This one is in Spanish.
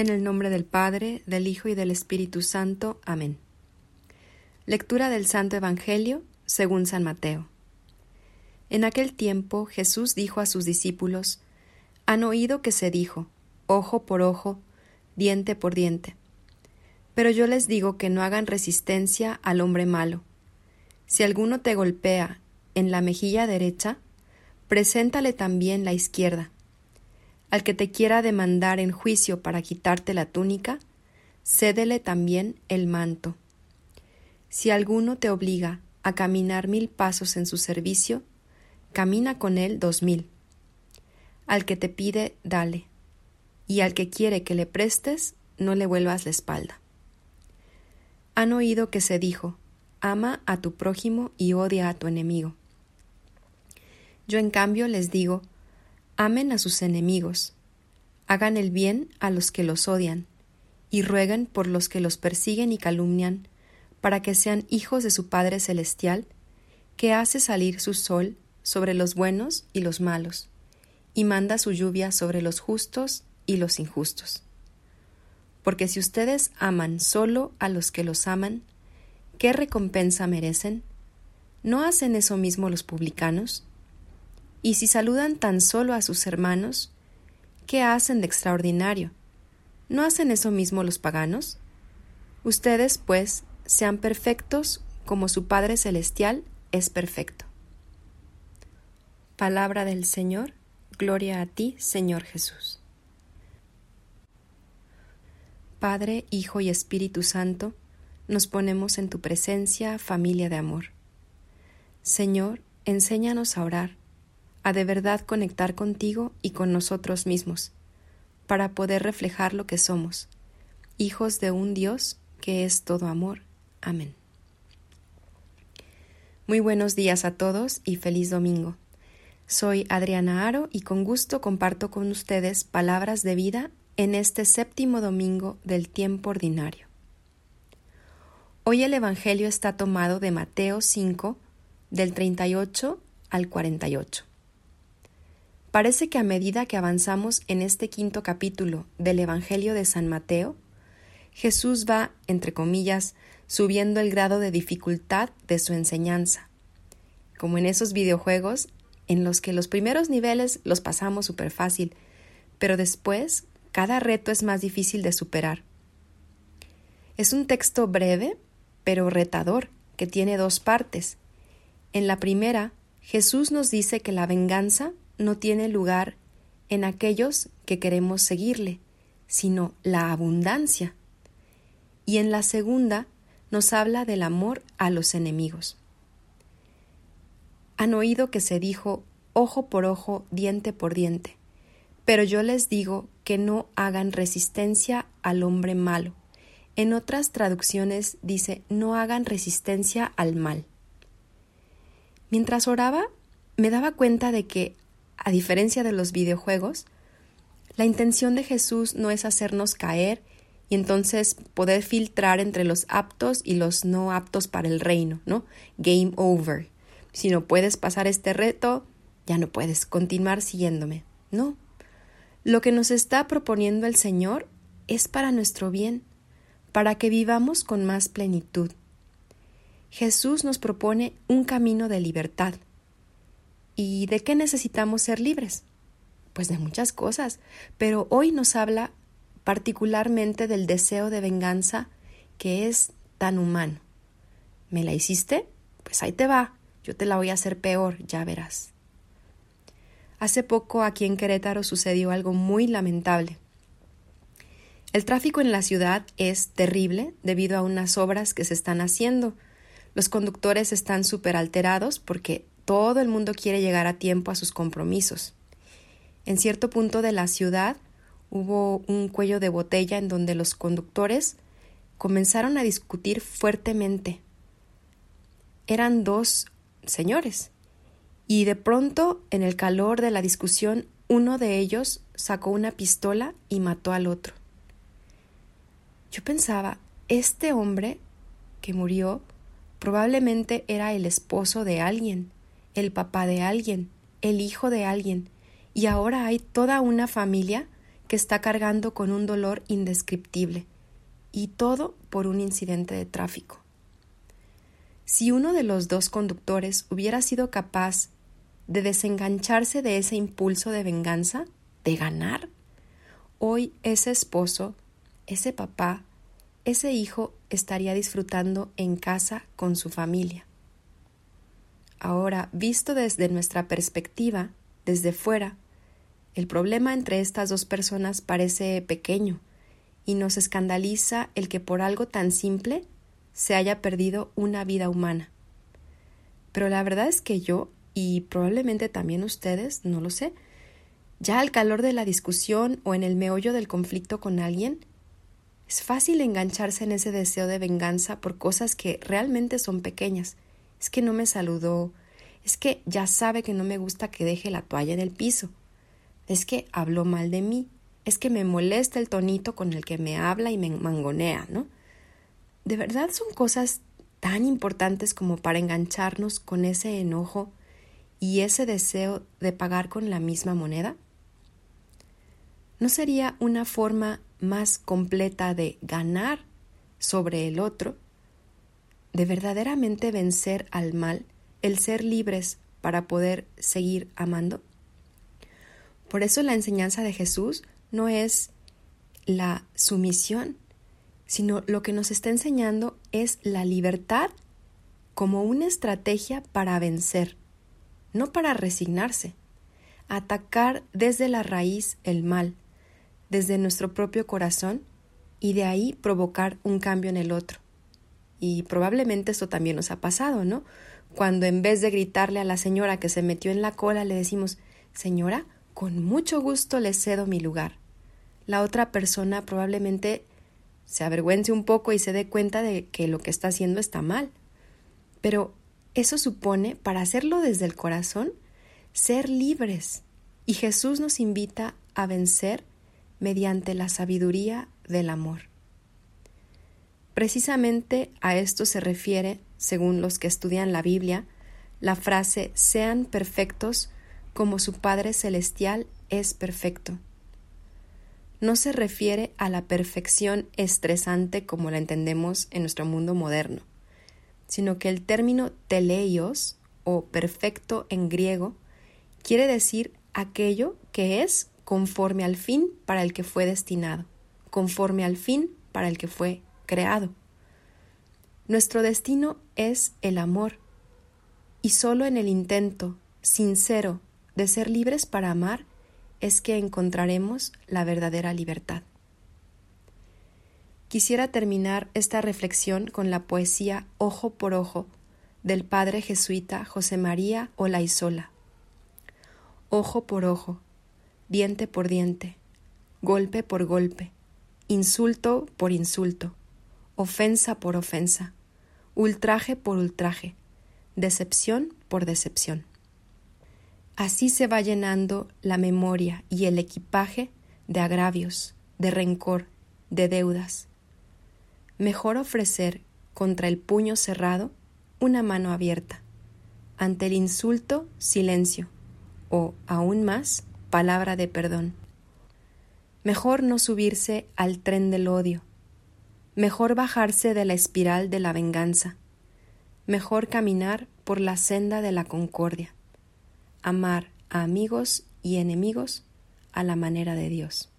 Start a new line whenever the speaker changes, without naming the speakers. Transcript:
En el nombre del Padre, del Hijo y del Espíritu Santo. Amén. Lectura del Santo Evangelio según San Mateo. En aquel tiempo Jesús dijo a sus discípulos, Han oído que se dijo, ojo por ojo, diente por diente. Pero yo les digo que no hagan resistencia al hombre malo. Si alguno te golpea en la mejilla derecha, preséntale también la izquierda. Al que te quiera demandar en juicio para quitarte la túnica, cédele también el manto. Si alguno te obliga a caminar mil pasos en su servicio, camina con él dos mil. Al que te pide, dale, y al que quiere que le prestes, no le vuelvas la espalda. Han oído que se dijo, ama a tu prójimo y odia a tu enemigo. Yo en cambio les digo, amen a sus enemigos, hagan el bien a los que los odian, y rueguen por los que los persiguen y calumnian, para que sean hijos de su Padre Celestial, que hace salir su sol sobre los buenos y los malos, y manda su lluvia sobre los justos y los injustos. Porque si ustedes aman solo a los que los aman, ¿qué recompensa merecen? ¿No hacen eso mismo los publicanos? Y si saludan tan solo a sus hermanos, ¿qué hacen de extraordinario? ¿No hacen eso mismo los paganos? Ustedes, pues, sean perfectos como su Padre Celestial es perfecto. Palabra del Señor, gloria a ti, Señor Jesús. Padre, Hijo y Espíritu Santo, nos ponemos en tu presencia, familia de amor. Señor, enséñanos a orar a de verdad conectar contigo y con nosotros mismos, para poder reflejar lo que somos, hijos de un Dios que es todo amor. Amén. Muy buenos días a todos y feliz domingo. Soy Adriana Aro y con gusto comparto con ustedes palabras de vida en este séptimo domingo del tiempo ordinario. Hoy el Evangelio está tomado de Mateo 5, del 38 al 48. Parece que a medida que avanzamos en este quinto capítulo del Evangelio de San Mateo, Jesús va, entre comillas, subiendo el grado de dificultad de su enseñanza, como en esos videojuegos en los que los primeros niveles los pasamos súper fácil, pero después cada reto es más difícil de superar. Es un texto breve, pero retador, que tiene dos partes. En la primera, Jesús nos dice que la venganza no tiene lugar en aquellos que queremos seguirle, sino la abundancia. Y en la segunda nos habla del amor a los enemigos. Han oído que se dijo ojo por ojo, diente por diente, pero yo les digo que no hagan resistencia al hombre malo. En otras traducciones dice no hagan resistencia al mal. Mientras oraba, me daba cuenta de que a diferencia de los videojuegos, la intención de Jesús no es hacernos caer y entonces poder filtrar entre los aptos y los no aptos para el reino, ¿no? Game over. Si no puedes pasar este reto, ya no puedes continuar siguiéndome. No. Lo que nos está proponiendo el Señor es para nuestro bien, para que vivamos con más plenitud. Jesús nos propone un camino de libertad, ¿Y de qué necesitamos ser libres? Pues de muchas cosas, pero hoy nos habla particularmente del deseo de venganza que es tan humano. ¿Me la hiciste? Pues ahí te va, yo te la voy a hacer peor, ya verás. Hace poco aquí en Querétaro sucedió algo muy lamentable. El tráfico en la ciudad es terrible debido a unas obras que se están haciendo. Los conductores están súper alterados porque todo el mundo quiere llegar a tiempo a sus compromisos. En cierto punto de la ciudad hubo un cuello de botella en donde los conductores comenzaron a discutir fuertemente. Eran dos señores, y de pronto, en el calor de la discusión, uno de ellos sacó una pistola y mató al otro. Yo pensaba, este hombre que murió probablemente era el esposo de alguien, el papá de alguien, el hijo de alguien, y ahora hay toda una familia que está cargando con un dolor indescriptible, y todo por un incidente de tráfico. Si uno de los dos conductores hubiera sido capaz de desengancharse de ese impulso de venganza, de ganar, hoy ese esposo, ese papá, ese hijo estaría disfrutando en casa con su familia. Ahora, visto desde nuestra perspectiva, desde fuera, el problema entre estas dos personas parece pequeño y nos escandaliza el que por algo tan simple se haya perdido una vida humana. Pero la verdad es que yo, y probablemente también ustedes, no lo sé, ya al calor de la discusión o en el meollo del conflicto con alguien, es fácil engancharse en ese deseo de venganza por cosas que realmente son pequeñas. Es que no me saludó, es que ya sabe que no me gusta que deje la toalla en el piso, es que habló mal de mí, es que me molesta el tonito con el que me habla y me mangonea, ¿no? ¿De verdad son cosas tan importantes como para engancharnos con ese enojo y ese deseo de pagar con la misma moneda? ¿No sería una forma más completa de ganar sobre el otro, de verdaderamente vencer al mal, el ser libres para poder seguir amando? Por eso la enseñanza de Jesús no es la sumisión, sino lo que nos está enseñando es la libertad como una estrategia para vencer, no para resignarse, atacar desde la raíz el mal, desde nuestro propio corazón y de ahí provocar un cambio en el otro. Y probablemente esto también nos ha pasado, ¿no? Cuando en vez de gritarle a la señora que se metió en la cola le decimos, Señora, con mucho gusto le cedo mi lugar. La otra persona probablemente se avergüence un poco y se dé cuenta de que lo que está haciendo está mal. Pero eso supone, para hacerlo desde el corazón, ser libres. Y Jesús nos invita a vencer mediante la sabiduría del amor. Precisamente a esto se refiere, según los que estudian la Biblia, la frase sean perfectos como su Padre Celestial es perfecto. No se refiere a la perfección estresante como la entendemos en nuestro mundo moderno, sino que el término teleios o perfecto en griego quiere decir aquello que es conforme al fin para el que fue destinado, conforme al fin para el que fue creado. Nuestro destino es el amor, y solo en el intento sincero de ser libres para amar es que encontraremos la verdadera libertad. Quisiera terminar esta reflexión con la poesía Ojo por Ojo del padre jesuita José María Olaizola. Ojo por ojo, diente por diente, golpe por golpe, insulto por insulto, ofensa por ofensa, ultraje por ultraje, decepción por decepción. Así se va llenando la memoria y el equipaje de agravios, de rencor, de deudas. Mejor ofrecer contra el puño cerrado una mano abierta, ante el insulto silencio, o, aún más, palabra de perdón. Mejor no subirse al tren del odio, mejor bajarse de la espiral de la venganza, mejor caminar por la senda de la concordia, amar a amigos y enemigos a la manera de Dios.